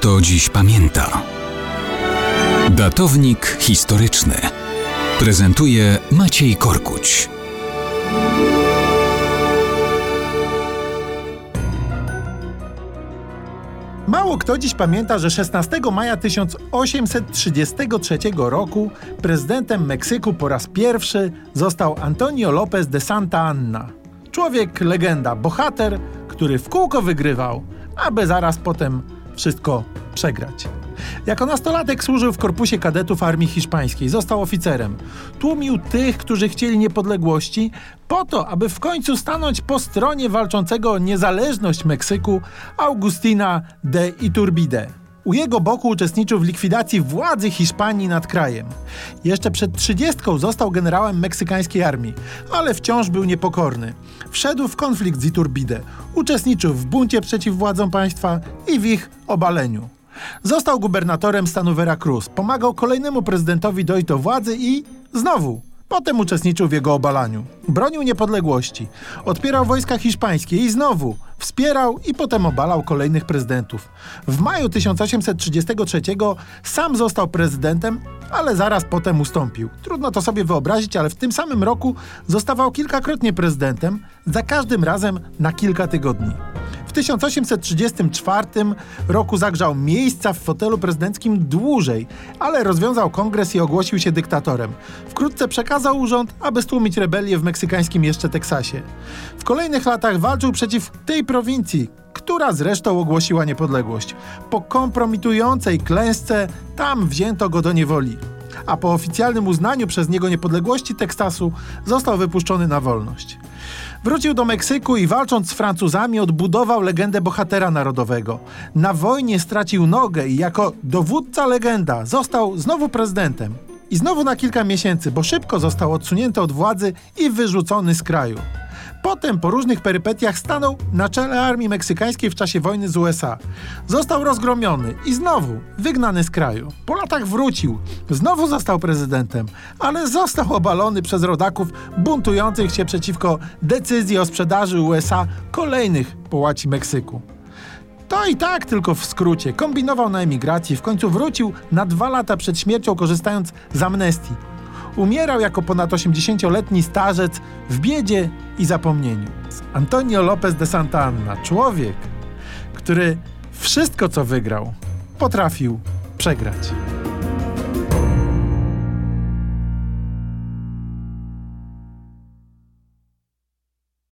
kto dziś pamięta. Datownik historyczny prezentuje Maciej Korkuć. Mało kto dziś pamięta, że 16 maja 1833 roku prezydentem Meksyku po raz pierwszy został Antonio López de Santa Anna. Człowiek legenda, bohater, który w kółko wygrywał, aby zaraz potem wszystko przegrać. Jako nastolatek służył w korpusie kadetów armii hiszpańskiej, został oficerem. Tłumił tych, którzy chcieli niepodległości, po to, aby w końcu stanąć po stronie walczącego o niezależność Meksyku Augustina de Iturbide. U jego boku uczestniczył w likwidacji władzy Hiszpanii nad krajem. Jeszcze przed trzydziestką został generałem meksykańskiej armii, ale wciąż był niepokorny. Wszedł w konflikt z Iturbide, uczestniczył w buncie przeciw władzom państwa i w ich obaleniu. Został gubernatorem stanu Veracruz, pomagał kolejnemu prezydentowi dojść do władzy i znowu Potem uczestniczył w jego obalaniu. Bronił niepodległości, odpierał wojska hiszpańskie i znowu wspierał i potem obalał kolejnych prezydentów. W maju 1833 sam został prezydentem, ale zaraz potem ustąpił. Trudno to sobie wyobrazić, ale w tym samym roku zostawał kilkakrotnie prezydentem, za każdym razem na kilka tygodni. W 1834 roku zagrzał miejsca w fotelu prezydenckim dłużej, ale rozwiązał kongres i ogłosił się dyktatorem. Wkrótce przekazał urząd, aby stłumić rebelię w meksykańskim jeszcze Teksasie. W kolejnych latach walczył przeciw tej prowincji, która zresztą ogłosiła niepodległość. Po kompromitującej klęsce tam wzięto go do niewoli a po oficjalnym uznaniu przez niego niepodległości Teksasu został wypuszczony na wolność. Wrócił do Meksyku i walcząc z Francuzami odbudował legendę bohatera narodowego. Na wojnie stracił nogę i jako dowódca legenda został znowu prezydentem. I znowu na kilka miesięcy, bo szybko został odsunięty od władzy i wyrzucony z kraju. Potem po różnych perypetiach stanął na czele armii meksykańskiej w czasie wojny z USA. Został rozgromiony i znowu wygnany z kraju. Po latach wrócił, znowu został prezydentem, ale został obalony przez rodaków buntujących się przeciwko decyzji o sprzedaży USA kolejnych połaci Meksyku. To i tak tylko w skrócie. Kombinował na emigracji, w końcu wrócił na dwa lata przed śmiercią, korzystając z amnestii. Umierał jako ponad 80-letni starzec w biedzie i zapomnieniu. Antonio López de Santa Anna, człowiek, który wszystko co wygrał, potrafił przegrać.